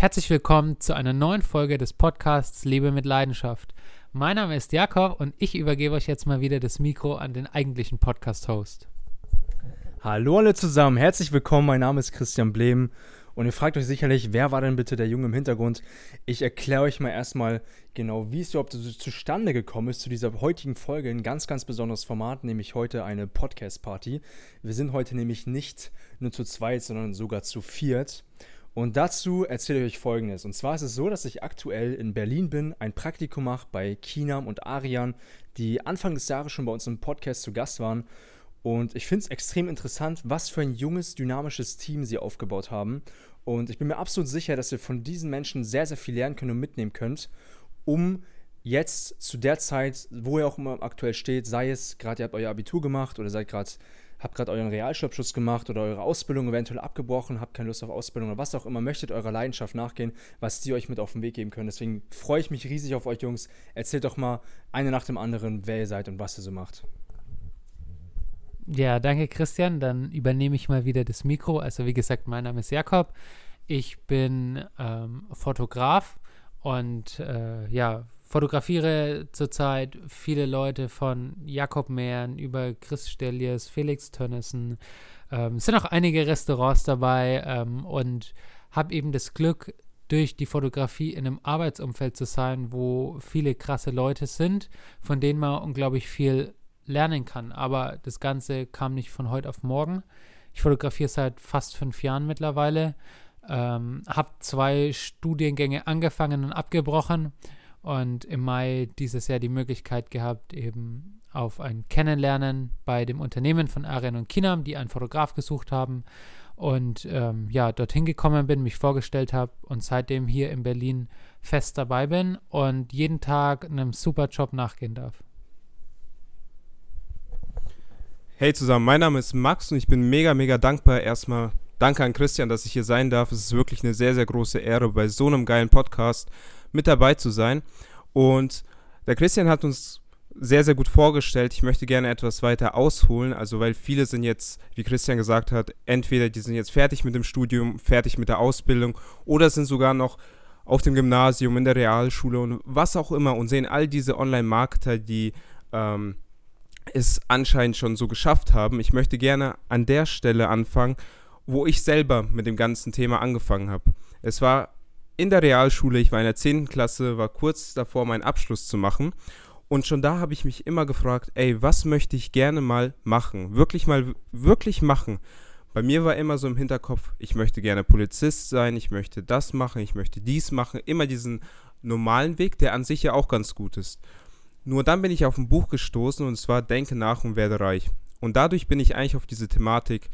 Herzlich willkommen zu einer neuen Folge des Podcasts Lebe mit Leidenschaft. Mein Name ist Jakob und ich übergebe euch jetzt mal wieder das Mikro an den eigentlichen Podcast-Host. Hallo alle zusammen, herzlich willkommen. Mein Name ist Christian Blehm und ihr fragt euch sicherlich, wer war denn bitte der Junge im Hintergrund? Ich erkläre euch mal erstmal genau, wie es überhaupt zustande gekommen ist zu dieser heutigen Folge. Ein ganz, ganz besonderes Format, nämlich heute eine Podcast-Party. Wir sind heute nämlich nicht nur zu zweit, sondern sogar zu viert. Und dazu erzähle ich euch folgendes. Und zwar ist es so, dass ich aktuell in Berlin bin, ein Praktikum mache bei Kinam und Arian, die Anfang des Jahres schon bei uns im Podcast zu Gast waren. Und ich finde es extrem interessant, was für ein junges, dynamisches Team sie aufgebaut haben. Und ich bin mir absolut sicher, dass ihr von diesen Menschen sehr, sehr viel lernen könnt und mitnehmen könnt, um jetzt zu der Zeit, wo ihr auch immer aktuell steht, sei es gerade ihr habt euer Abitur gemacht oder seid gerade habt gerade euren Realschulabschluss gemacht oder eure Ausbildung eventuell abgebrochen, habt keine Lust auf Ausbildung oder was auch immer, möchtet eurer Leidenschaft nachgehen, was die euch mit auf den Weg geben können. Deswegen freue ich mich riesig auf euch Jungs. Erzählt doch mal eine nach dem anderen, wer ihr seid und was ihr so macht. Ja, danke Christian. Dann übernehme ich mal wieder das Mikro. Also wie gesagt, mein Name ist Jakob. Ich bin ähm, Fotograf und äh, ja, fotografiere zurzeit viele Leute von Jakob Mehren über Chris Stellies, Felix Tönnissen. Ähm, es sind auch einige Restaurants dabei ähm, und habe eben das Glück, durch die Fotografie in einem Arbeitsumfeld zu sein, wo viele krasse Leute sind, von denen man unglaublich viel lernen kann. Aber das Ganze kam nicht von heute auf morgen. Ich fotografiere seit fast fünf Jahren mittlerweile, ähm, habe zwei Studiengänge angefangen und abgebrochen und im Mai dieses Jahr die Möglichkeit gehabt, eben auf ein Kennenlernen bei dem Unternehmen von Arian und Kinam, die einen Fotograf gesucht haben. Und ähm, ja, dorthin gekommen bin, mich vorgestellt habe und seitdem hier in Berlin fest dabei bin und jeden Tag einem super Job nachgehen darf. Hey zusammen, mein Name ist Max und ich bin mega, mega dankbar. Erstmal danke an Christian, dass ich hier sein darf. Es ist wirklich eine sehr, sehr große Ehre, bei so einem geilen Podcast mit dabei zu sein. Und der Christian hat uns sehr, sehr gut vorgestellt. Ich möchte gerne etwas weiter ausholen, also weil viele sind jetzt, wie Christian gesagt hat, entweder die sind jetzt fertig mit dem Studium, fertig mit der Ausbildung oder sind sogar noch auf dem Gymnasium, in der Realschule und was auch immer und sehen all diese Online-Marketer, die ähm, es anscheinend schon so geschafft haben. Ich möchte gerne an der Stelle anfangen, wo ich selber mit dem ganzen Thema angefangen habe. Es war in der Realschule, ich war in der 10. Klasse, war kurz davor, meinen Abschluss zu machen. Und schon da habe ich mich immer gefragt, ey, was möchte ich gerne mal machen? Wirklich mal, wirklich machen. Bei mir war immer so im Hinterkopf, ich möchte gerne Polizist sein, ich möchte das machen, ich möchte dies machen. Immer diesen normalen Weg, der an sich ja auch ganz gut ist. Nur dann bin ich auf ein Buch gestoßen und zwar Denke nach und werde reich. Und dadurch bin ich eigentlich auf diese Thematik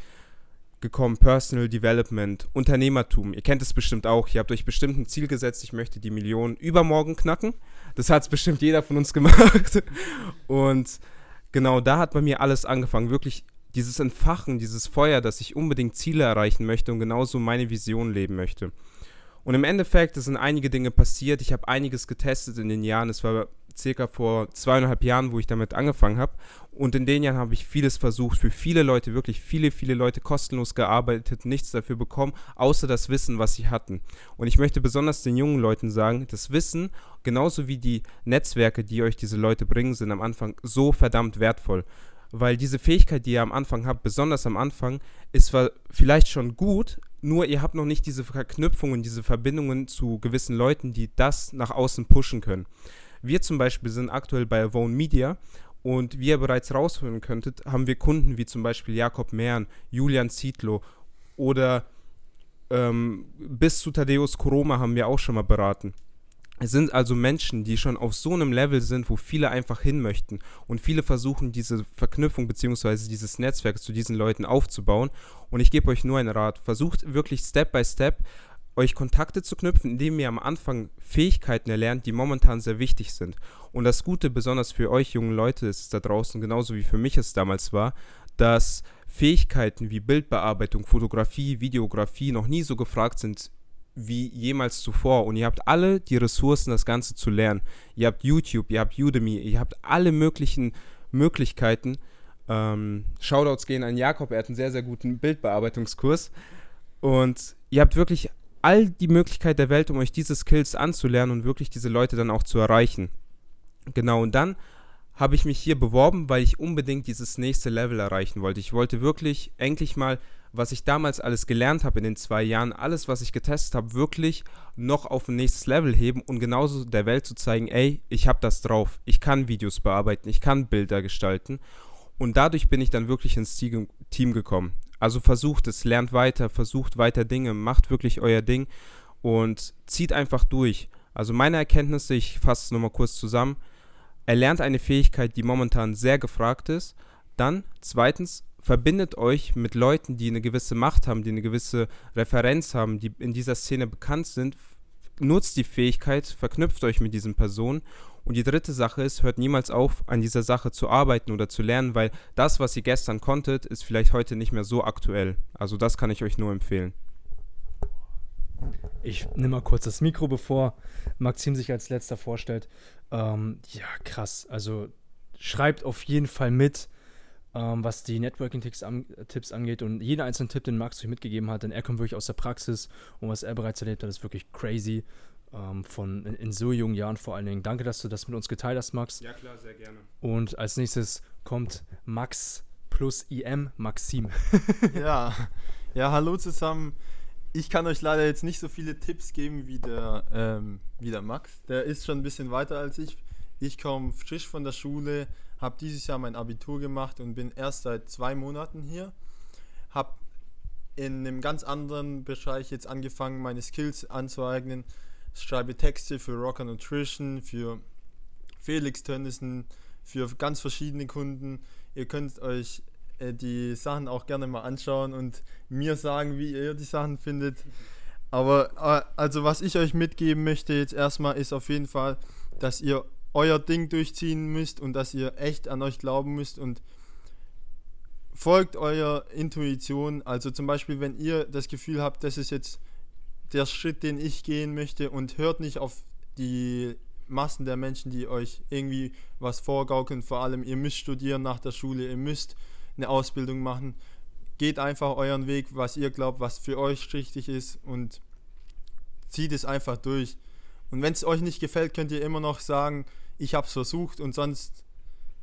gekommen, Personal Development, Unternehmertum. Ihr kennt es bestimmt auch. Ihr habt euch bestimmt ein Ziel gesetzt, ich möchte die Millionen übermorgen knacken. Das hat es bestimmt jeder von uns gemacht. Und genau da hat bei mir alles angefangen. Wirklich dieses Entfachen, dieses Feuer, dass ich unbedingt Ziele erreichen möchte und genauso meine Vision leben möchte. Und im Endeffekt, es sind einige Dinge passiert. Ich habe einiges getestet in den Jahren. Es war circa vor zweieinhalb Jahren, wo ich damit angefangen habe. Und in den Jahren habe ich vieles versucht, für viele Leute, wirklich viele, viele Leute kostenlos gearbeitet, nichts dafür bekommen, außer das Wissen, was sie hatten. Und ich möchte besonders den jungen Leuten sagen, das Wissen, genauso wie die Netzwerke, die euch diese Leute bringen, sind am Anfang so verdammt wertvoll. Weil diese Fähigkeit, die ihr am Anfang habt, besonders am Anfang, ist zwar vielleicht schon gut, nur ihr habt noch nicht diese Verknüpfungen, diese Verbindungen zu gewissen Leuten, die das nach außen pushen können. Wir zum Beispiel sind aktuell bei Avon Media und wie ihr bereits raushören könntet, haben wir Kunden wie zum Beispiel Jakob Mehren, Julian Zietlow oder ähm, bis zu Thaddeus Koroma haben wir auch schon mal beraten. Es sind also Menschen, die schon auf so einem Level sind, wo viele einfach hin möchten. Und viele versuchen, diese Verknüpfung bzw. dieses Netzwerk zu diesen Leuten aufzubauen. Und ich gebe euch nur einen Rat. Versucht wirklich Step by Step euch Kontakte zu knüpfen, indem ihr am Anfang Fähigkeiten erlernt, die momentan sehr wichtig sind. Und das Gute, besonders für euch jungen Leute, ist da draußen, genauso wie für mich es damals war, dass Fähigkeiten wie Bildbearbeitung, Fotografie, Videografie noch nie so gefragt sind wie jemals zuvor. Und ihr habt alle die Ressourcen, das Ganze zu lernen. Ihr habt YouTube, ihr habt Udemy, ihr habt alle möglichen Möglichkeiten. Ähm, Shoutouts gehen an Jakob, er hat einen sehr, sehr guten Bildbearbeitungskurs. Und ihr habt wirklich all die Möglichkeit der Welt, um euch diese Skills anzulernen und wirklich diese Leute dann auch zu erreichen. Genau, und dann habe ich mich hier beworben, weil ich unbedingt dieses nächste Level erreichen wollte. Ich wollte wirklich endlich mal, was ich damals alles gelernt habe in den zwei Jahren, alles, was ich getestet habe, wirklich noch auf ein nächstes Level heben und genauso der Welt zu zeigen, ey, ich habe das drauf. Ich kann Videos bearbeiten, ich kann Bilder gestalten. Und dadurch bin ich dann wirklich ins Team gekommen. Also versucht es, lernt weiter, versucht weiter Dinge, macht wirklich euer Ding und zieht einfach durch. Also meine Erkenntnisse, ich fasse es nochmal kurz zusammen. Erlernt eine Fähigkeit, die momentan sehr gefragt ist. Dann, zweitens, verbindet euch mit Leuten, die eine gewisse Macht haben, die eine gewisse Referenz haben, die in dieser Szene bekannt sind. Nutzt die Fähigkeit, verknüpft euch mit diesen Personen und die dritte Sache ist, hört niemals auf, an dieser Sache zu arbeiten oder zu lernen, weil das, was ihr gestern konntet, ist vielleicht heute nicht mehr so aktuell. Also das kann ich euch nur empfehlen. Ich nehme mal kurz das Mikro, bevor Maxim sich als letzter vorstellt. Ähm, ja, krass. Also schreibt auf jeden Fall mit, ähm, was die Networking-Tipps an, angeht. Und jeder einzelne Tipp, den Max euch mitgegeben hat, denn er kommt wirklich aus der Praxis und was er bereits erlebt hat, ist wirklich crazy ähm, von in, in, so jungen Jahren vor allen Dingen. Danke, dass du das mit uns geteilt hast, Max. Ja, klar, sehr gerne. Und als nächstes kommt Max plus IM, Maxim. ja, ja, hallo zusammen. Ich kann euch leider jetzt nicht so viele Tipps geben wie der, ähm, wie der Max. Der ist schon ein bisschen weiter als ich. Ich komme frisch von der Schule, habe dieses Jahr mein Abitur gemacht und bin erst seit zwei Monaten hier. Habe in einem ganz anderen Bereich jetzt angefangen, meine Skills anzueignen schreibe Texte für Rocker Nutrition, für Felix Tönnissen, für ganz verschiedene Kunden. Ihr könnt euch äh, die Sachen auch gerne mal anschauen und mir sagen, wie ihr die Sachen findet. Aber äh, also was ich euch mitgeben möchte jetzt erstmal ist auf jeden Fall, dass ihr euer Ding durchziehen müsst und dass ihr echt an euch glauben müsst und folgt eurer Intuition. Also zum Beispiel, wenn ihr das Gefühl habt, das ist jetzt der Schritt, den ich gehen möchte und hört nicht auf die Massen der Menschen, die euch irgendwie was vorgaukeln. Vor allem, ihr müsst studieren nach der Schule, ihr müsst eine Ausbildung machen. Geht einfach euren Weg, was ihr glaubt, was für euch richtig ist und zieht es einfach durch. Und wenn es euch nicht gefällt, könnt ihr immer noch sagen, ich habe es versucht und sonst,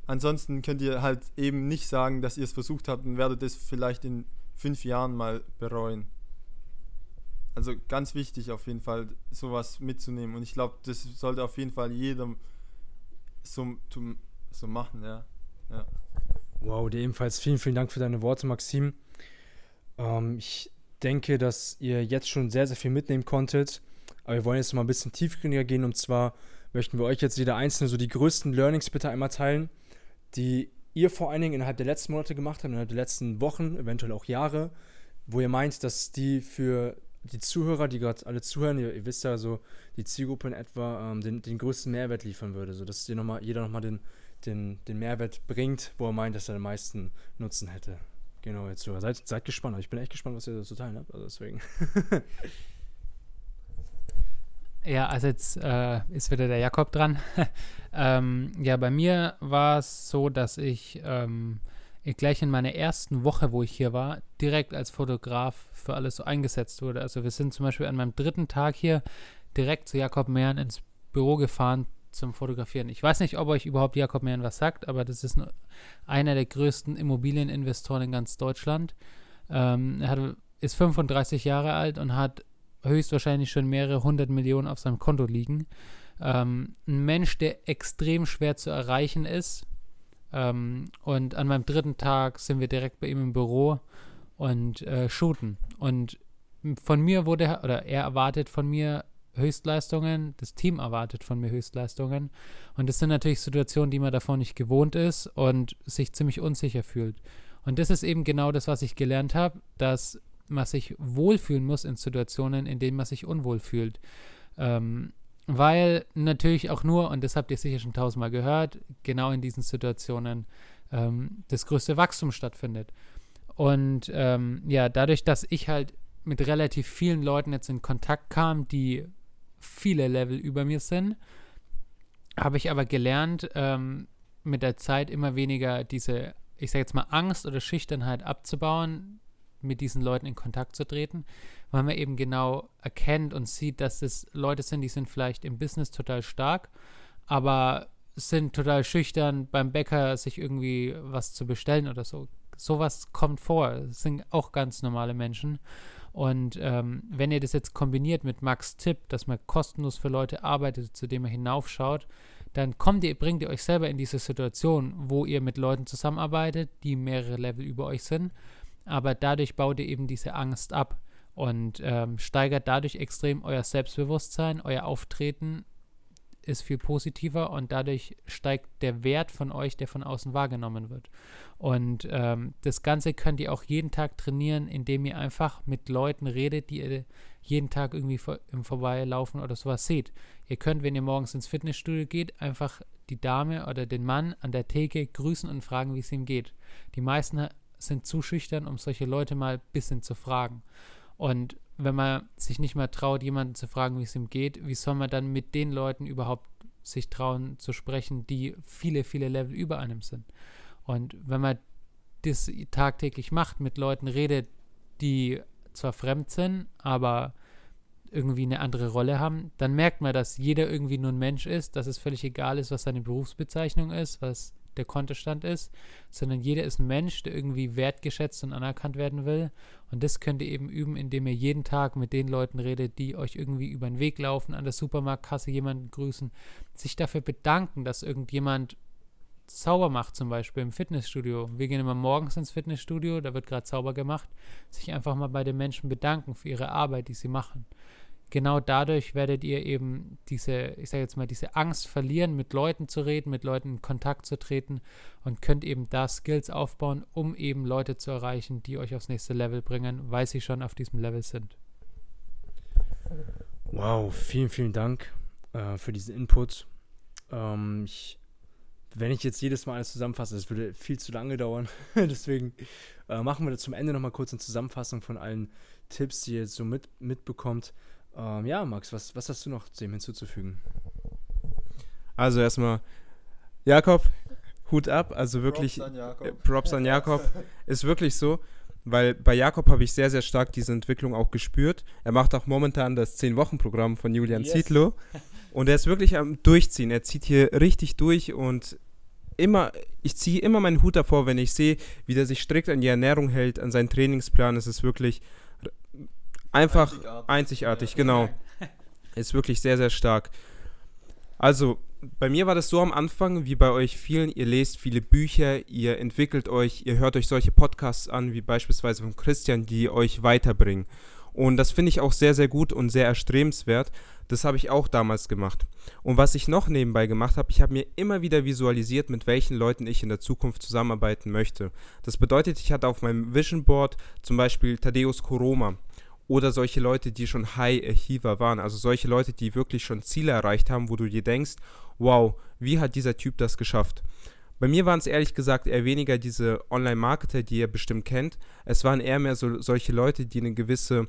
ansonsten könnt ihr halt eben nicht sagen, dass ihr es versucht habt und werdet es vielleicht in fünf Jahren mal bereuen. Also ganz wichtig auf jeden Fall, sowas mitzunehmen. Und ich glaube, das sollte auf jeden Fall jedem so, so machen, ja. ja. Wow, dir ebenfalls vielen, vielen Dank für deine Worte, Maxim. Ähm, ich denke, dass ihr jetzt schon sehr, sehr viel mitnehmen konntet. Aber wir wollen jetzt mal ein bisschen tiefgründiger gehen. Und zwar möchten wir euch jetzt jeder einzelne so die größten Learnings bitte einmal teilen, die ihr vor allen Dingen innerhalb der letzten Monate gemacht habt, innerhalb der letzten Wochen, eventuell auch Jahre, wo ihr meint, dass die für die Zuhörer, die gerade alle zuhören, ihr, ihr, wisst ja so, die Zielgruppe in etwa, ähm, den, den größten Mehrwert liefern würde, sodass dir noch mal, jeder nochmal den, den, den Mehrwert bringt, wo er meint, dass er den meisten Nutzen hätte. Genau, jetzt so. Seid, seid gespannt. Ich bin echt gespannt, was ihr dazu teilen habt. Also deswegen. ja, also jetzt äh, ist wieder der Jakob dran. ähm, ja, bei mir war es so, dass ich ähm, gleich in meiner ersten Woche, wo ich hier war, direkt als Fotograf für alles so eingesetzt wurde. Also wir sind zum Beispiel an meinem dritten Tag hier direkt zu Jakob Mehren ins Büro gefahren zum Fotografieren. Ich weiß nicht, ob euch überhaupt Jakob Mehren was sagt, aber das ist einer der größten Immobilieninvestoren in ganz Deutschland. Ähm, er hat, ist 35 Jahre alt und hat höchstwahrscheinlich schon mehrere hundert Millionen auf seinem Konto liegen. Ähm, ein Mensch, der extrem schwer zu erreichen ist, ähm, und an meinem dritten Tag sind wir direkt bei ihm im Büro und äh, shooten. Und von mir wurde, oder er erwartet von mir Höchstleistungen, das Team erwartet von mir Höchstleistungen. Und das sind natürlich Situationen, die man davor nicht gewohnt ist und sich ziemlich unsicher fühlt. Und das ist eben genau das, was ich gelernt habe, dass man sich wohlfühlen muss in Situationen, in denen man sich unwohl fühlt. Ähm, weil natürlich auch nur, und das habt ihr sicher schon tausendmal gehört, genau in diesen Situationen ähm, das größte Wachstum stattfindet. Und ähm, ja, dadurch, dass ich halt mit relativ vielen Leuten jetzt in Kontakt kam, die viele Level über mir sind, habe ich aber gelernt, ähm, mit der Zeit immer weniger diese, ich sage jetzt mal, Angst oder Schüchternheit abzubauen, mit diesen Leuten in Kontakt zu treten, weil man eben genau erkennt und sieht, dass es Leute sind, die sind vielleicht im Business total stark, aber sind total schüchtern beim Bäcker sich irgendwie was zu bestellen oder so. Sowas kommt vor. Das sind auch ganz normale Menschen. Und ähm, wenn ihr das jetzt kombiniert mit Max Tipp, dass man kostenlos für Leute arbeitet, zu dem er hinaufschaut, dann kommt ihr, bringt ihr euch selber in diese Situation, wo ihr mit Leuten zusammenarbeitet, die mehrere Level über euch sind. Aber dadurch baut ihr eben diese Angst ab und ähm, steigert dadurch extrem euer Selbstbewusstsein, euer Auftreten ist viel positiver und dadurch steigt der Wert von euch, der von außen wahrgenommen wird. Und ähm, das Ganze könnt ihr auch jeden Tag trainieren, indem ihr einfach mit Leuten redet, die ihr jeden Tag irgendwie vor, im Vorbeilaufen oder sowas seht. Ihr könnt, wenn ihr morgens ins Fitnessstudio geht, einfach die Dame oder den Mann an der Theke grüßen und fragen, wie es ihm geht. Die meisten sind zu schüchtern, um solche Leute mal ein bisschen zu fragen. Und wenn man sich nicht mehr traut, jemanden zu fragen, wie es ihm geht, wie soll man dann mit den Leuten überhaupt sich trauen zu sprechen, die viele, viele Level über einem sind? Und wenn man das tagtäglich macht, mit Leuten redet, die zwar fremd sind, aber irgendwie eine andere Rolle haben, dann merkt man, dass jeder irgendwie nur ein Mensch ist, dass es völlig egal ist, was seine Berufsbezeichnung ist, was der Kontostand ist, sondern jeder ist ein Mensch, der irgendwie wertgeschätzt und anerkannt werden will. Und das könnt ihr eben üben, indem ihr jeden Tag mit den Leuten redet, die euch irgendwie über den Weg laufen, an der Supermarktkasse jemanden grüßen, sich dafür bedanken, dass irgendjemand sauber macht, zum Beispiel im Fitnessstudio. Wir gehen immer morgens ins Fitnessstudio, da wird gerade sauber gemacht, sich einfach mal bei den Menschen bedanken für ihre Arbeit, die sie machen genau dadurch werdet ihr eben diese, ich sage jetzt mal, diese Angst verlieren, mit Leuten zu reden, mit Leuten in Kontakt zu treten und könnt eben da Skills aufbauen, um eben Leute zu erreichen, die euch aufs nächste Level bringen, weil sie schon auf diesem Level sind. Wow, vielen, vielen Dank äh, für diesen Input. Ähm, ich, wenn ich jetzt jedes Mal alles zusammenfasse, das würde viel zu lange dauern. Deswegen äh, machen wir zum Ende nochmal kurz eine Zusammenfassung von allen Tipps, die ihr jetzt so mit, mitbekommt. Ähm, ja, Max, was, was hast du noch dem hinzuzufügen? Also erstmal, Jakob, Hut ab, also wirklich Props an Jakob. Äh, Props an Jakob. Ist wirklich so, weil bei Jakob habe ich sehr, sehr stark diese Entwicklung auch gespürt. Er macht auch momentan das 10-Wochen-Programm von Julian Yes. Zietlow. Und er ist wirklich am Durchziehen. Er zieht hier richtig durch und immer, ich ziehe immer meinen Hut davor, wenn ich sehe, wie der sich strikt an die Ernährung hält, an seinen Trainingsplan. Es ist wirklich einfach Einzigartig. einzigartig, genau. Ist wirklich sehr, sehr stark. Also, bei mir war das so am Anfang, wie bei euch vielen, ihr lest viele Bücher, ihr entwickelt euch, ihr hört euch solche Podcasts an, wie beispielsweise von Christian, die euch weiterbringen. Und das finde ich auch sehr, sehr gut und sehr erstrebenswert. Das habe ich auch damals gemacht. Und was ich noch nebenbei gemacht habe, ich habe mir immer wieder visualisiert, mit welchen Leuten ich in der Zukunft zusammenarbeiten möchte. Das bedeutet, ich hatte auf meinem Vision Board zum Beispiel Thaddeus Koroma oder solche Leute, die schon High Achiever waren, also solche Leute, die wirklich schon Ziele erreicht haben, wo du dir denkst, wow, wie hat dieser Typ das geschafft? Bei mir waren es ehrlich gesagt eher weniger diese Online-Marketer, die ihr bestimmt kennt. Es waren eher mehr so, solche Leute, die eine gewisse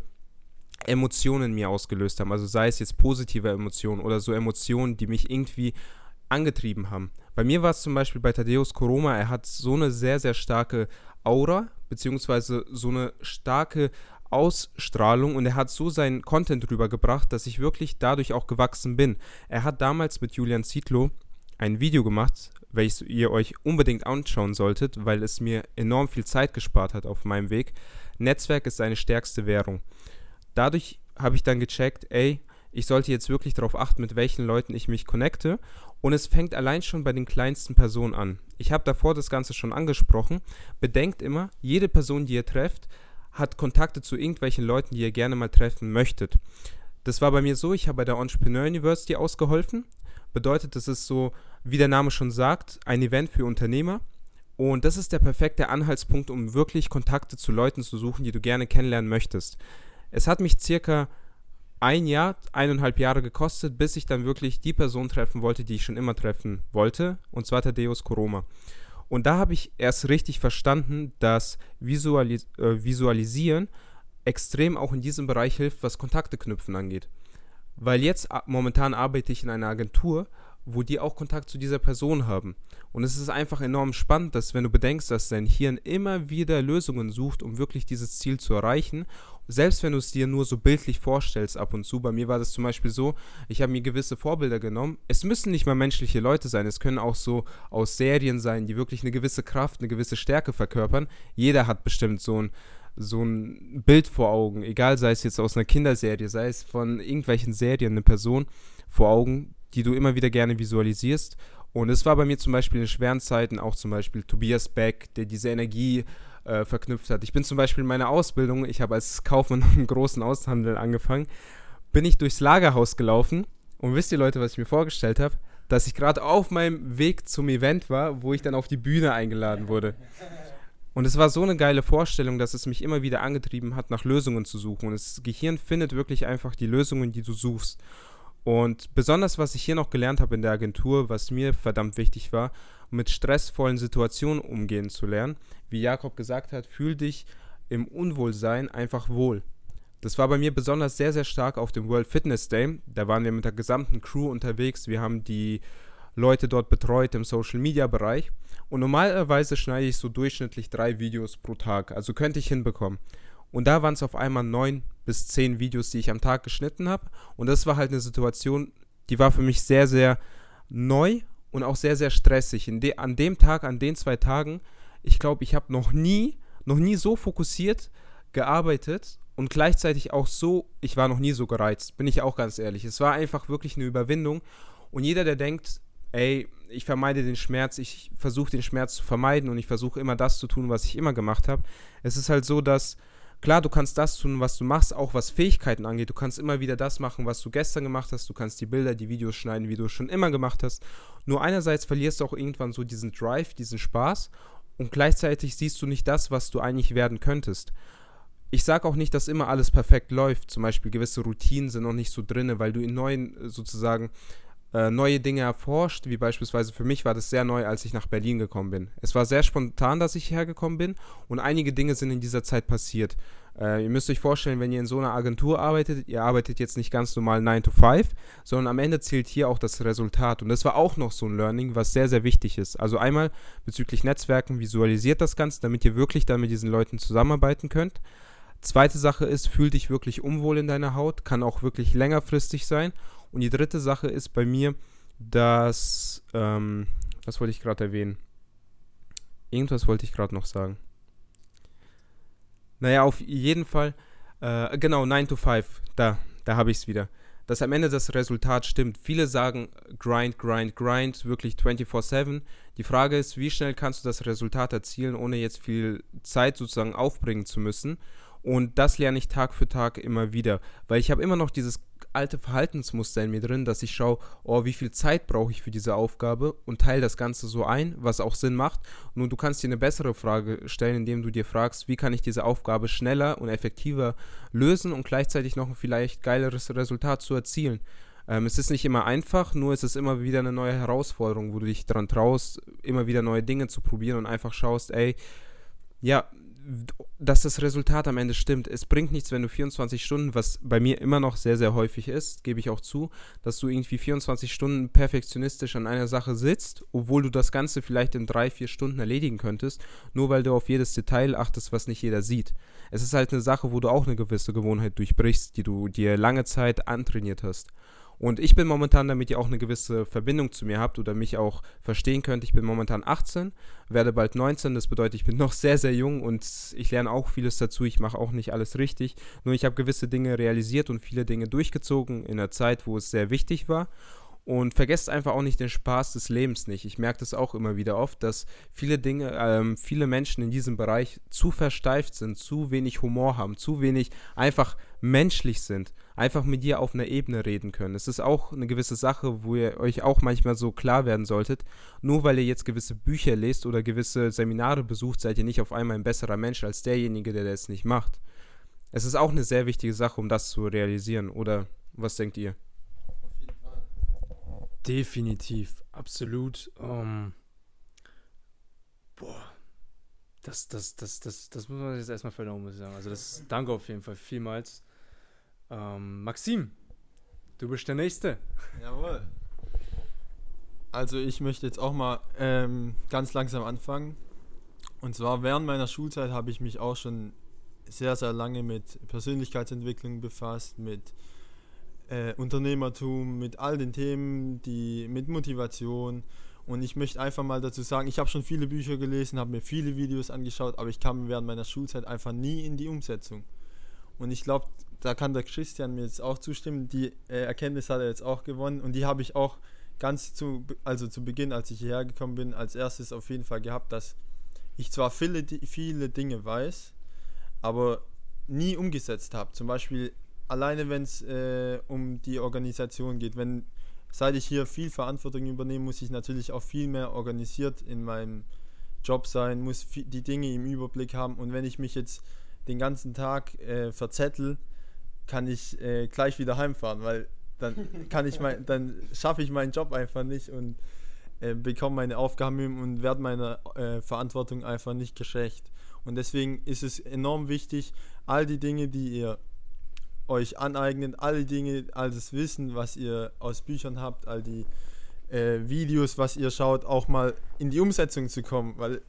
Emotion in mir ausgelöst haben. Also sei es jetzt positive Emotionen oder so Emotionen, die mich irgendwie angetrieben haben. Bei mir war es zum Beispiel bei Thaddeus Koroma, er hat so eine sehr, sehr starke Aura, beziehungsweise so eine starke Ausstrahlung und er hat so seinen Content rübergebracht, dass ich wirklich dadurch auch gewachsen bin. Er hat damals mit Julian Zietlow ein Video gemacht, welches ihr euch unbedingt anschauen solltet, weil es mir enorm viel Zeit gespart hat auf meinem Weg. Netzwerk ist seine stärkste Währung. Dadurch habe ich dann gecheckt, ey, ich sollte jetzt wirklich darauf achten, mit welchen Leuten ich mich connecte. Und es fängt allein schon bei den kleinsten Personen an. Ich habe davor das Ganze schon angesprochen. Bedenkt immer, jede Person, die ihr trefft, hat Kontakte zu irgendwelchen Leuten, die ihr gerne mal treffen möchtet. Das war bei mir so, ich habe bei der Entrepreneur University ausgeholfen. Bedeutet, das ist so, wie der Name schon sagt, ein Event für Unternehmer. Und das ist der perfekte Anhaltspunkt, um wirklich Kontakte zu Leuten zu suchen, die du gerne kennenlernen möchtest. Es hat mich circa ein Jahr, eineinhalb Jahre gekostet, bis ich dann wirklich die Person treffen wollte, die ich schon immer treffen wollte, und zwar Thaddeus Koroma. Und da habe ich erst richtig verstanden, dass Visualis äh, Visualisieren extrem auch in diesem Bereich hilft, was Kontakte knüpfen angeht. Weil jetzt momentan arbeite ich in einer Agentur, wo die auch Kontakt zu dieser Person haben. Und es ist einfach enorm spannend, dass wenn du bedenkst, dass dein Hirn immer wieder Lösungen sucht, um wirklich dieses Ziel zu erreichen selbst wenn du es dir nur so bildlich vorstellst ab und zu, bei mir war das zum Beispiel so, ich habe mir gewisse Vorbilder genommen. Es müssen nicht mal menschliche Leute sein, es können auch so aus Serien sein, die wirklich eine gewisse Kraft, eine gewisse Stärke verkörpern. Jeder hat bestimmt so ein, so ein Bild vor Augen, egal sei es jetzt aus einer Kinderserie, sei es von irgendwelchen Serien, eine Person vor Augen, die du immer wieder gerne visualisierst. Und es war bei mir zum Beispiel in schweren Zeiten auch zum Beispiel Tobias Beck, der diese Energie äh, verknüpft hat. Ich bin zum Beispiel in meiner Ausbildung, ich habe als Kaufmann im großen Außenhandel angefangen, bin ich durchs Lagerhaus gelaufen und wisst ihr Leute, was ich mir vorgestellt habe? Dass ich gerade auf meinem Weg zum Event war, wo ich dann auf die Bühne eingeladen wurde. Und es war so eine geile Vorstellung, dass es mich immer wieder angetrieben hat, nach Lösungen zu suchen. Und das Gehirn findet wirklich einfach die Lösungen, die du suchst. Und besonders, was ich hier noch gelernt habe in der Agentur, was mir verdammt wichtig war, mit stressvollen Situationen umgehen zu lernen. Wie Jakob gesagt hat, fühl dich im Unwohlsein einfach wohl. Das war bei mir besonders sehr, sehr stark auf dem World Fitness Day. Da waren wir mit der gesamten Crew unterwegs. Wir haben die Leute dort betreut im Social Media Bereich. Und normalerweise schneide ich so durchschnittlich drei Videos pro Tag. Also könnte ich hinbekommen. Und da waren es auf einmal neun bis zehn Videos, die ich am Tag geschnitten habe. Und das war halt eine Situation, die war für mich sehr, sehr neu und auch sehr, sehr stressig. De an dem Tag, an den zwei Tagen, ich glaube, ich habe noch nie, noch nie so fokussiert gearbeitet und gleichzeitig auch so, ich war noch nie so gereizt, bin ich auch ganz ehrlich. Es war einfach wirklich eine Überwindung. Und jeder, der denkt, ey, ich vermeide den Schmerz, ich versuche den Schmerz zu vermeiden und ich versuche immer das zu tun, was ich immer gemacht habe. Es ist halt so, dass Klar, du kannst das tun, was du machst, auch was Fähigkeiten angeht. Du kannst immer wieder das machen, was du gestern gemacht hast. Du kannst die Bilder, die Videos schneiden, wie du es schon immer gemacht hast. Nur einerseits verlierst du auch irgendwann so diesen Drive, diesen Spaß und gleichzeitig siehst du nicht das, was du eigentlich werden könntest. Ich sage auch nicht, dass immer alles perfekt läuft. Zum Beispiel gewisse Routinen sind noch nicht so drin, weil du in neuen sozusagen äh, neue Dinge erforscht, wie beispielsweise für mich war das sehr neu, als ich nach Berlin gekommen bin. Es war sehr spontan, dass ich hergekommen bin und einige Dinge sind in dieser Zeit passiert. Äh, ihr müsst euch vorstellen, wenn ihr in so einer Agentur arbeitet, ihr arbeitet jetzt nicht ganz normal 9 to 5, sondern am Ende zählt hier auch das Resultat. Und das war auch noch so ein Learning, was sehr, sehr wichtig ist. Also einmal bezüglich Netzwerken, visualisiert das Ganze, damit ihr wirklich dann mit diesen Leuten zusammenarbeiten könnt. Zweite Sache ist, fühl dich wirklich unwohl in deiner Haut, kann auch wirklich längerfristig sein. Und die dritte Sache ist bei mir, dass, ähm, was wollte ich gerade erwähnen? Irgendwas wollte ich gerade noch sagen. Naja, auf jeden Fall, äh, genau, 9 to 5, da, da habe ich es wieder. Dass am Ende das Resultat stimmt. Viele sagen grind, grind, grind, wirklich 24-7. Die Frage ist, wie schnell kannst du das Resultat erzielen, ohne jetzt viel Zeit sozusagen aufbringen zu müssen. Und das lerne ich Tag für Tag immer wieder, weil ich habe immer noch dieses alte Verhaltensmuster in mir drin, dass ich schaue, oh, wie viel Zeit brauche ich für diese Aufgabe und teile das Ganze so ein, was auch Sinn macht. Nun, du kannst dir eine bessere Frage stellen, indem du dir fragst, wie kann ich diese Aufgabe schneller und effektiver lösen und gleichzeitig noch ein vielleicht geileres Resultat zu erzielen. Ähm, es ist nicht immer einfach, nur es ist immer wieder eine neue Herausforderung, wo du dich daran traust, immer wieder neue Dinge zu probieren und einfach schaust, ey, ja, dass das Resultat am Ende stimmt. Es bringt nichts, wenn du 24 Stunden, was bei mir immer noch sehr, sehr häufig ist, gebe ich auch zu, dass du irgendwie 24 Stunden perfektionistisch an einer Sache sitzt, obwohl du das Ganze vielleicht in drei, vier Stunden erledigen könntest, nur weil du auf jedes Detail achtest, was nicht jeder sieht. Es ist halt eine Sache, wo du auch eine gewisse Gewohnheit durchbrichst, die du dir lange Zeit antrainiert hast. Und ich bin momentan, damit ihr auch eine gewisse Verbindung zu mir habt oder mich auch verstehen könnt, ich bin momentan 18, werde bald 19, das bedeutet, ich bin noch sehr, sehr jung und ich lerne auch vieles dazu, ich mache auch nicht alles richtig, nur ich habe gewisse Dinge realisiert und viele Dinge durchgezogen in einer Zeit, wo es sehr wichtig war. Und vergesst einfach auch nicht den Spaß des Lebens nicht. Ich merke das auch immer wieder oft, dass viele Dinge, ähm, viele Menschen in diesem Bereich zu versteift sind, zu wenig Humor haben, zu wenig einfach menschlich sind, einfach mit dir auf einer Ebene reden können. Es ist auch eine gewisse Sache, wo ihr euch auch manchmal so klar werden solltet. Nur weil ihr jetzt gewisse Bücher lest oder gewisse Seminare besucht, seid ihr nicht auf einmal ein besserer Mensch als derjenige, der das nicht macht. Es ist auch eine sehr wichtige Sache, um das zu realisieren. Oder was denkt ihr? Definitiv, absolut. Um, boah, das, das, das, das, das muss man jetzt erstmal verdauen, muss ich sagen. Also das danke auf jeden Fall vielmals. Ähm, Maxim, du bist der Nächste. Jawohl. Also ich möchte jetzt auch mal ähm, ganz langsam anfangen. Und zwar während meiner Schulzeit habe ich mich auch schon sehr, sehr lange mit Persönlichkeitsentwicklung befasst, mit äh, Unternehmertum, mit all den Themen, die mit Motivation. Und ich möchte einfach mal dazu sagen, ich habe schon viele Bücher gelesen, habe mir viele Videos angeschaut, aber ich kam während meiner Schulzeit einfach nie in die Umsetzung. Und ich glaube, da kann der Christian mir jetzt auch zustimmen. Die äh, Erkenntnis hat er jetzt auch gewonnen und die habe ich auch ganz zu, also zu Beginn, als ich hierher gekommen bin, als erstes auf jeden Fall gehabt, dass ich zwar viele, viele Dinge weiß, aber nie umgesetzt habe. Zum Beispiel alleine, wenn es äh, um die Organisation geht. Wenn, seit ich hier viel Verantwortung übernehme, muss ich natürlich auch viel mehr organisiert in meinem Job sein, muss die Dinge im Überblick haben. Und wenn ich mich jetzt den ganzen Tag äh, verzettel, kann ich äh, gleich wieder heimfahren, weil dann kann ich mein, dann schaffe ich meinen Job einfach nicht und äh, bekomme meine Aufgaben und werde meiner äh, Verantwortung einfach nicht gerecht. Und deswegen ist es enorm wichtig, all die Dinge, die ihr euch aneignet, all die Dinge, all das Wissen, was ihr aus Büchern habt, all die äh, Videos, was ihr schaut, auch mal in die Umsetzung zu kommen, weil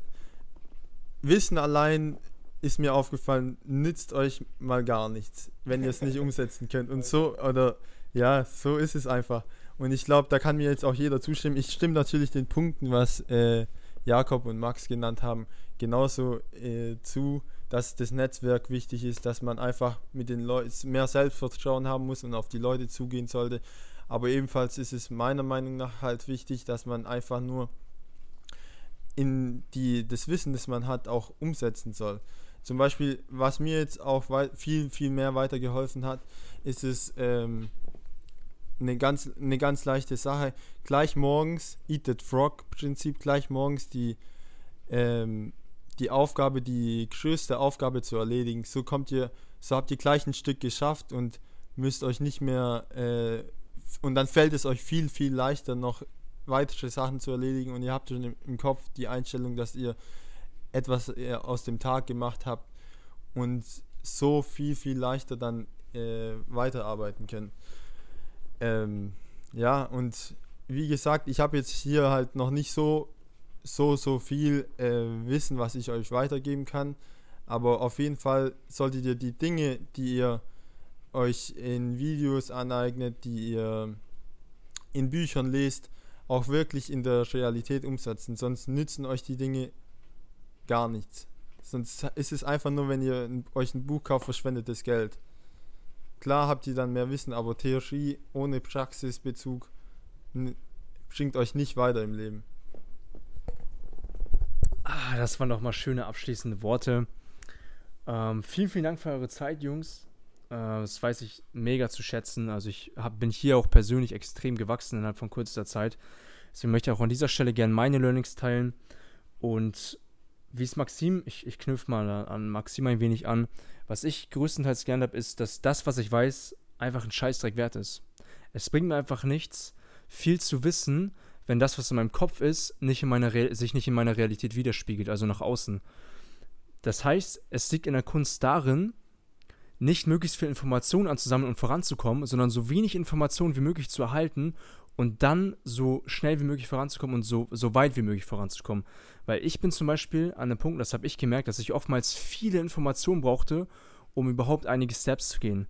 Wissen allein ist mir aufgefallen, nützt euch mal gar nichts, wenn ihr es nicht umsetzen könnt. Und so, oder ja, so ist es einfach. Und ich glaube, da kann mir jetzt auch jeder zustimmen. Ich stimme natürlich den Punkten, was äh, Jakob und Max genannt haben, genauso äh, zu, dass das Netzwerk wichtig ist, dass man einfach mit den Leuten mehr Selbstvertrauen haben muss und auf die Leute zugehen sollte. Aber ebenfalls ist es meiner Meinung nach halt wichtig, dass man einfach nur in die, das Wissen, das man hat, auch umsetzen soll. Zum Beispiel, was mir jetzt auch viel, viel mehr weitergeholfen hat, ist es ähm, eine, ganz, eine ganz leichte Sache. Gleich morgens, Eat That Frog Prinzip, gleich morgens die, ähm, die Aufgabe, die größte Aufgabe zu erledigen. So kommt ihr, so habt ihr gleich ein Stück geschafft und müsst euch nicht mehr, äh, und dann fällt es euch viel, viel leichter, noch weitere Sachen zu erledigen und ihr habt schon im, im Kopf die Einstellung, dass ihr etwas äh, aus dem Tag gemacht habt und so viel, viel leichter dann äh, weiterarbeiten können. Ähm, ja, und wie gesagt, ich habe jetzt hier halt noch nicht so, so, so viel äh, Wissen, was ich euch weitergeben kann. Aber auf jeden Fall solltet ihr die Dinge, die ihr euch in Videos aneignet, die ihr in Büchern lest, auch wirklich in der Realität umsetzen. Sonst nützen euch die Dinge gar nichts. Sonst ist es einfach nur, wenn ihr euch ein Buch kauft, verschwendetes Geld. Klar habt ihr dann mehr Wissen, aber Theorie ohne Praxisbezug bringt euch nicht weiter im Leben. Ah, das waren doch mal schöne abschließende Worte. Ähm, vielen, vielen Dank für eure Zeit, Jungs. Äh, das weiß ich mega zu schätzen. Also ich hab, bin hier auch persönlich extrem gewachsen innerhalb von kurzer Zeit. Deswegen möchte ich auch an dieser Stelle gerne meine Learnings teilen. Und wie es Maxim, ich, ich knüpfe mal an Maxim ein wenig an, was ich größtenteils gelernt habe, ist, dass das, was ich weiß, einfach ein Scheißdreck wert ist. Es bringt mir einfach nichts, viel zu wissen, wenn das, was in meinem Kopf ist, nicht in meiner sich nicht in meiner Realität widerspiegelt, also nach außen. Das heißt, es liegt in der Kunst darin, nicht möglichst viel Informationen anzusammeln und voranzukommen, sondern so wenig Informationen wie möglich zu erhalten und dann so schnell wie möglich voranzukommen und so, so weit wie möglich voranzukommen. Weil ich bin zum Beispiel an einem Punkt, das habe ich gemerkt, dass ich oftmals viele Informationen brauchte, um überhaupt einige Steps zu gehen.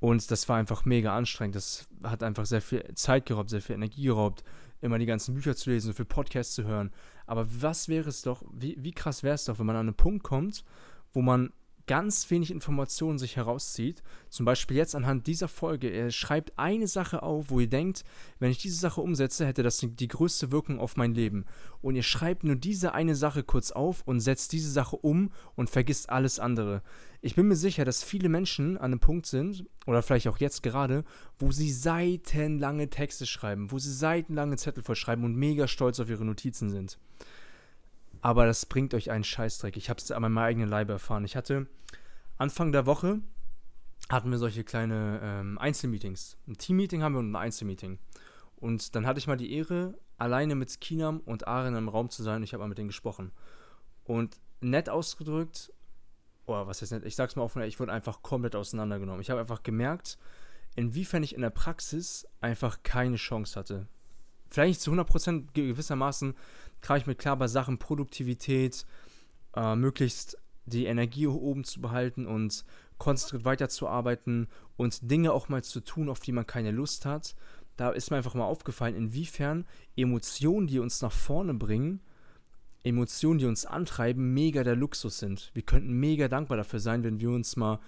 Und das war einfach mega anstrengend. Das hat einfach sehr viel Zeit geraubt, sehr viel Energie geraubt, immer die ganzen Bücher zu lesen, so viel Podcasts zu hören. Aber was wäre es doch, wie, wie krass wäre es doch, wenn man an einen Punkt kommt, wo man ganz wenig Informationen sich herauszieht. Zum Beispiel jetzt anhand dieser Folge. Er schreibt eine Sache auf, wo ihr denkt, wenn ich diese Sache umsetze, hätte das die größte Wirkung auf mein Leben. Und ihr schreibt nur diese eine Sache kurz auf und setzt diese Sache um und vergisst alles andere. Ich bin mir sicher, dass viele Menschen an einem Punkt sind, oder vielleicht auch jetzt gerade, wo sie seitenlange Texte schreiben, wo sie seitenlange Zettel vollschreiben und mega stolz auf ihre Notizen sind aber das bringt euch einen Scheißdreck. Ich habe es an meinem eigenen Leibe erfahren. Ich hatte Anfang der Woche hatten wir solche kleine ähm, Einzelmeetings. Ein Teammeeting haben wir und ein Einzelmeeting. Und dann hatte ich mal die Ehre, alleine mit Kinam und Aren im Raum zu sein. Und ich habe mal mit denen gesprochen. Und nett ausgedrückt, oder was ist nett, ich sag's mal offen, ich wurde einfach komplett auseinandergenommen. Ich habe einfach gemerkt, inwiefern ich in der Praxis einfach keine Chance hatte. Vielleicht nicht zu 100% gewissermaßen kam ich mit klar bei Sachen Produktivität, äh, möglichst die Energie oben zu behalten und konzentriert weiterzuarbeiten und Dinge auch mal zu tun, auf die man keine Lust hat. Da ist mir einfach mal aufgefallen, inwiefern Emotionen, die uns nach vorne bringen, Emotionen, die uns antreiben, mega der Luxus sind. Wir könnten mega dankbar dafür sein, wenn wir uns mal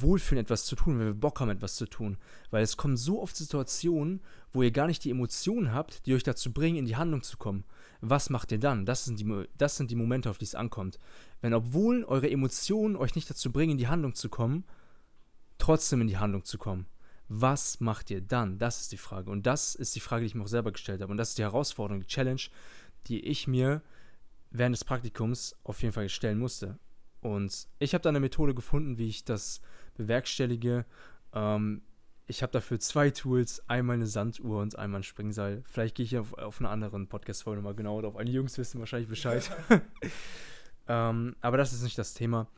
wohlfühlen, etwas zu tun, wenn wir Bock haben, etwas zu tun. Weil es kommen so oft Situationen, wo ihr gar nicht die Emotionen habt, die euch dazu bringen, in die Handlung zu kommen. Was macht ihr dann? Das sind die, das sind die Momente, auf die es ankommt. Wenn obwohl eure Emotionen euch nicht dazu bringen, in die Handlung zu kommen, trotzdem in die Handlung zu kommen. Was macht ihr dann? Das ist die Frage. Und das ist die Frage, die ich mir auch selber gestellt habe. Und das ist die Herausforderung, die Challenge, die ich mir während des Praktikums auf jeden Fall stellen musste. Und ich habe da eine Methode gefunden, wie ich das bewerkstellige. Ähm, ich habe dafür zwei Tools, einmal eine Sanduhr und einmal ein Springseil. Vielleicht gehe ich auf, auf einer anderen Podcast-Folge nochmal genauer drauf. Einige Jungs wissen wahrscheinlich Bescheid. ähm, aber das ist nicht das Thema.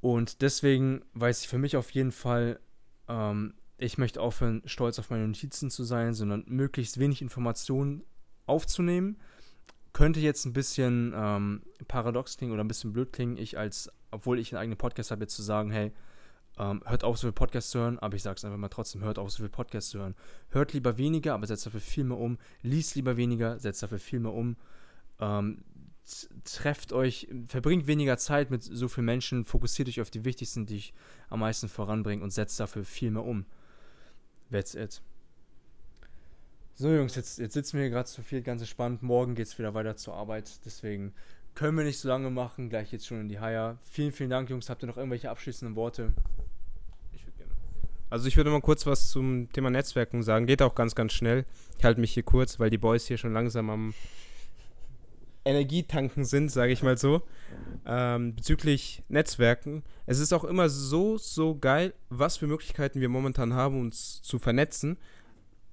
Und deswegen weiß ich für mich auf jeden Fall, ähm, ich möchte aufhören, stolz auf meine Notizen zu sein, sondern möglichst wenig Informationen aufzunehmen könnte jetzt ein bisschen ähm, paradox klingen oder ein bisschen blöd klingen, ich als, obwohl ich einen eigenen Podcast habe, jetzt zu sagen, hey, ähm, hört auf, so viel Podcasts zu hören, aber ich sage es einfach mal trotzdem, hört auf, so viel Podcasts zu hören. Hört lieber weniger, aber setzt dafür viel mehr um. Liest lieber weniger, setzt dafür viel mehr um. Ähm, trefft euch, verbringt weniger Zeit mit so vielen Menschen, fokussiert euch auf die wichtigsten, die ich am meisten voranbringe und setzt dafür viel mehr um. That's it. So, Jungs, jetzt, jetzt sitzen wir hier gerade zu viel, ganz entspannt. Morgen geht es wieder weiter zur Arbeit. Deswegen können wir nicht so lange machen. Gleich jetzt schon in die Haier. Vielen, vielen Dank, Jungs. Habt ihr noch irgendwelche abschließenden Worte? Also, ich würde mal kurz was zum Thema Netzwerken sagen. Geht auch ganz, ganz schnell. Ich halte mich hier kurz, weil die Boys hier schon langsam am Energietanken sind, sage ich mal so. Ähm, bezüglich Netzwerken. Es ist auch immer so, so geil, was für Möglichkeiten wir momentan haben, uns zu vernetzen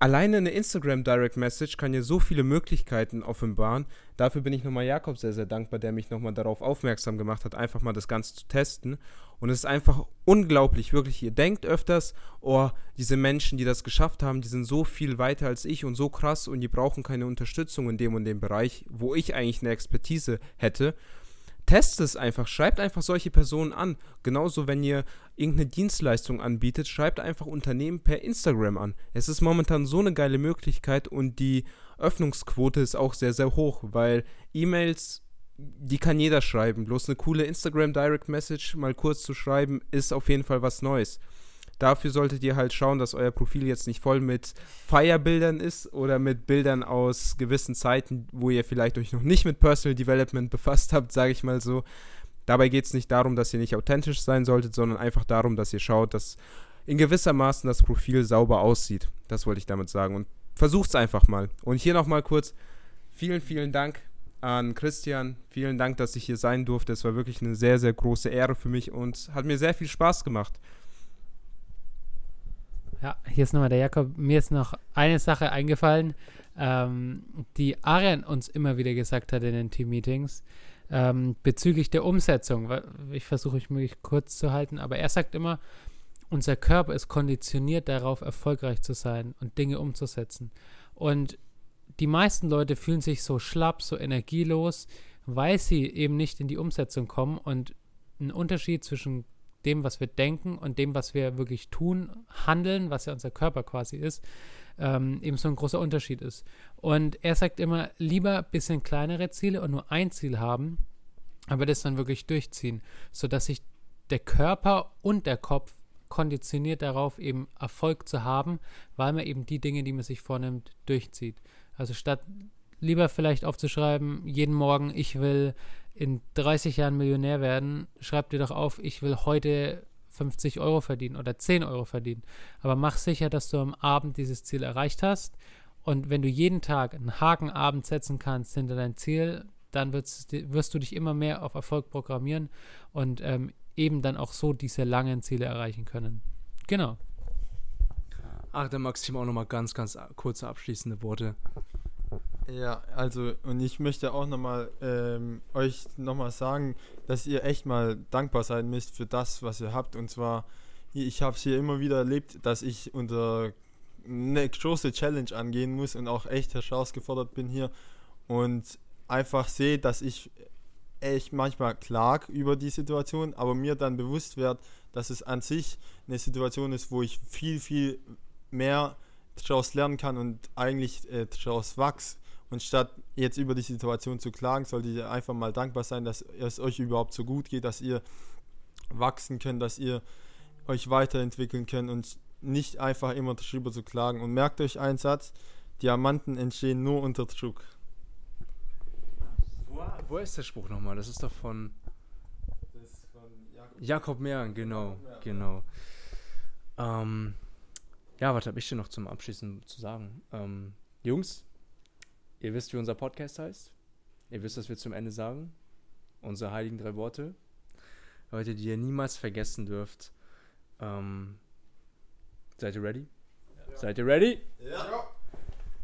alleine eine Instagram Direct Message kann ja so viele Möglichkeiten offenbaren. Dafür bin ich nochmal Jakob sehr, sehr dankbar, der mich nochmal darauf aufmerksam gemacht hat, einfach mal das Ganze zu testen. Und es ist einfach unglaublich, wirklich. Ihr denkt öfters, oh, diese Menschen, die das geschafft haben, die sind so viel weiter als ich und so krass und die brauchen keine Unterstützung in dem und dem Bereich, wo ich eigentlich eine Expertise hätte. Testet es einfach, schreibt einfach solche Personen an. Genauso, wenn ihr irgendeine Dienstleistung anbietet, schreibt einfach Unternehmen per Instagram an. Es ist momentan so eine geile Möglichkeit und die Öffnungsquote ist auch sehr, sehr hoch, weil E-Mails, die kann jeder schreiben. Bloß eine coole Instagram Direct Message mal kurz zu schreiben, ist auf jeden Fall was Neues. Dafür solltet ihr halt schauen, dass euer Profil jetzt nicht voll mit Feierbildern ist oder mit Bildern aus gewissen Zeiten, wo ihr vielleicht euch noch nicht mit Personal Development befasst habt, sage ich mal so. Dabei geht es nicht darum, dass ihr nicht authentisch sein solltet, sondern einfach darum, dass ihr schaut, dass in gewisser Maßen das Profil sauber aussieht. Das wollte ich damit sagen. Und versucht es einfach mal. Und hier nochmal kurz vielen, vielen Dank an Christian. Vielen Dank, dass ich hier sein durfte. Es war wirklich eine sehr, sehr große Ehre für mich und hat mir sehr viel Spaß gemacht. Ja, hier ist nochmal der Jakob. Mir ist noch eine Sache eingefallen, ähm, die Arian uns immer wieder gesagt hat in den Team-Meetings ähm, bezüglich der Umsetzung. Ich versuche mich möglichst kurz zu halten, aber er sagt immer, unser Körper ist konditioniert darauf, erfolgreich zu sein und Dinge umzusetzen. Und die meisten Leute fühlen sich so schlapp, so energielos, weil sie eben nicht in die Umsetzung kommen und ein Unterschied zwischen dem, was wir denken und dem, was wir wirklich tun, handeln, was ja unser Körper quasi ist, ähm, eben so ein großer Unterschied ist. Und er sagt immer, lieber ein bisschen kleinere Ziele und nur ein Ziel haben, aber das dann wirklich durchziehen, sodass sich der Körper und der Kopf konditioniert darauf, eben Erfolg zu haben, weil man eben die Dinge, die man sich vornimmt, durchzieht. Also statt lieber vielleicht aufzuschreiben, jeden Morgen, ich will in 30 Jahren Millionär werden, schreib dir doch auf, ich will heute 50 Euro verdienen oder 10 Euro verdienen. Aber mach sicher, dass du am Abend dieses Ziel erreicht hast. Und wenn du jeden Tag einen Hakenabend setzen kannst hinter dein Ziel, dann wirst, wirst du dich immer mehr auf Erfolg programmieren und ähm, eben dann auch so diese langen Ziele erreichen können. Genau. Ach, der Maxim auch nochmal ganz, ganz kurze abschließende Worte. Ja, also und ich möchte auch nochmal ähm, euch nochmal sagen, dass ihr echt mal dankbar sein müsst für das, was ihr habt. Und zwar, ich habe es hier immer wieder erlebt, dass ich unter eine große Challenge angehen muss und auch echt herausgefordert bin hier und einfach sehe, dass ich echt manchmal klag über die Situation, aber mir dann bewusst wird, dass es an sich eine Situation ist, wo ich viel, viel mehr daraus lernen kann und eigentlich äh, daraus wachse. Und statt jetzt über die Situation zu klagen, solltet ihr einfach mal dankbar sein, dass es euch überhaupt so gut geht, dass ihr wachsen könnt, dass ihr euch weiterentwickeln könnt und nicht einfach immer darüber zu klagen. Und merkt euch einen Satz, Diamanten entstehen nur unter Druck. Wo, wo ist der Spruch nochmal? Das ist doch von Jakob. Jakob Mehren, genau, Jakob Mehren. genau. Ähm, ja, was habe ich denn noch zum Abschließen zu sagen? Ähm, Jungs, ihr wisst, wie unser Podcast heißt. Ihr wisst, was wir zum Ende sagen. Unsere heiligen drei Worte. Leute, die ihr niemals vergessen dürft. Ähm, seid ihr ready? Seid ihr ready? Ja.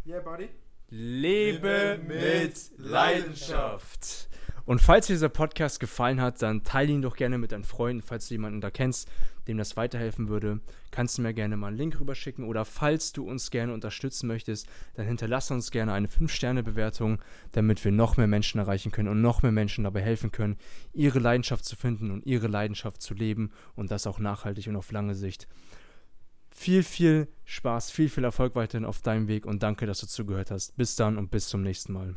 Yeah, buddy. Lebe Lebe mit mit Leidenschaft. Und falls dir dieser Podcast gefallen hat, dann teile ihn doch gerne mit deinen Freunden, falls du jemanden da kennst, dem das weiterhelfen würde. Kannst du mir gerne mal einen Link rüberschicken oder falls du uns gerne unterstützen möchtest, dann hinterlasse uns gerne eine 5-Sterne-Bewertung, damit wir noch mehr Menschen erreichen können und noch mehr Menschen dabei helfen können, ihre Leidenschaft zu finden und ihre Leidenschaft zu leben und das auch nachhaltig und auf lange Sicht. Viel, viel Spaß, viel, viel Erfolg weiterhin auf deinem Weg und danke, dass du zugehört hast. Bis dann und bis zum nächsten Mal.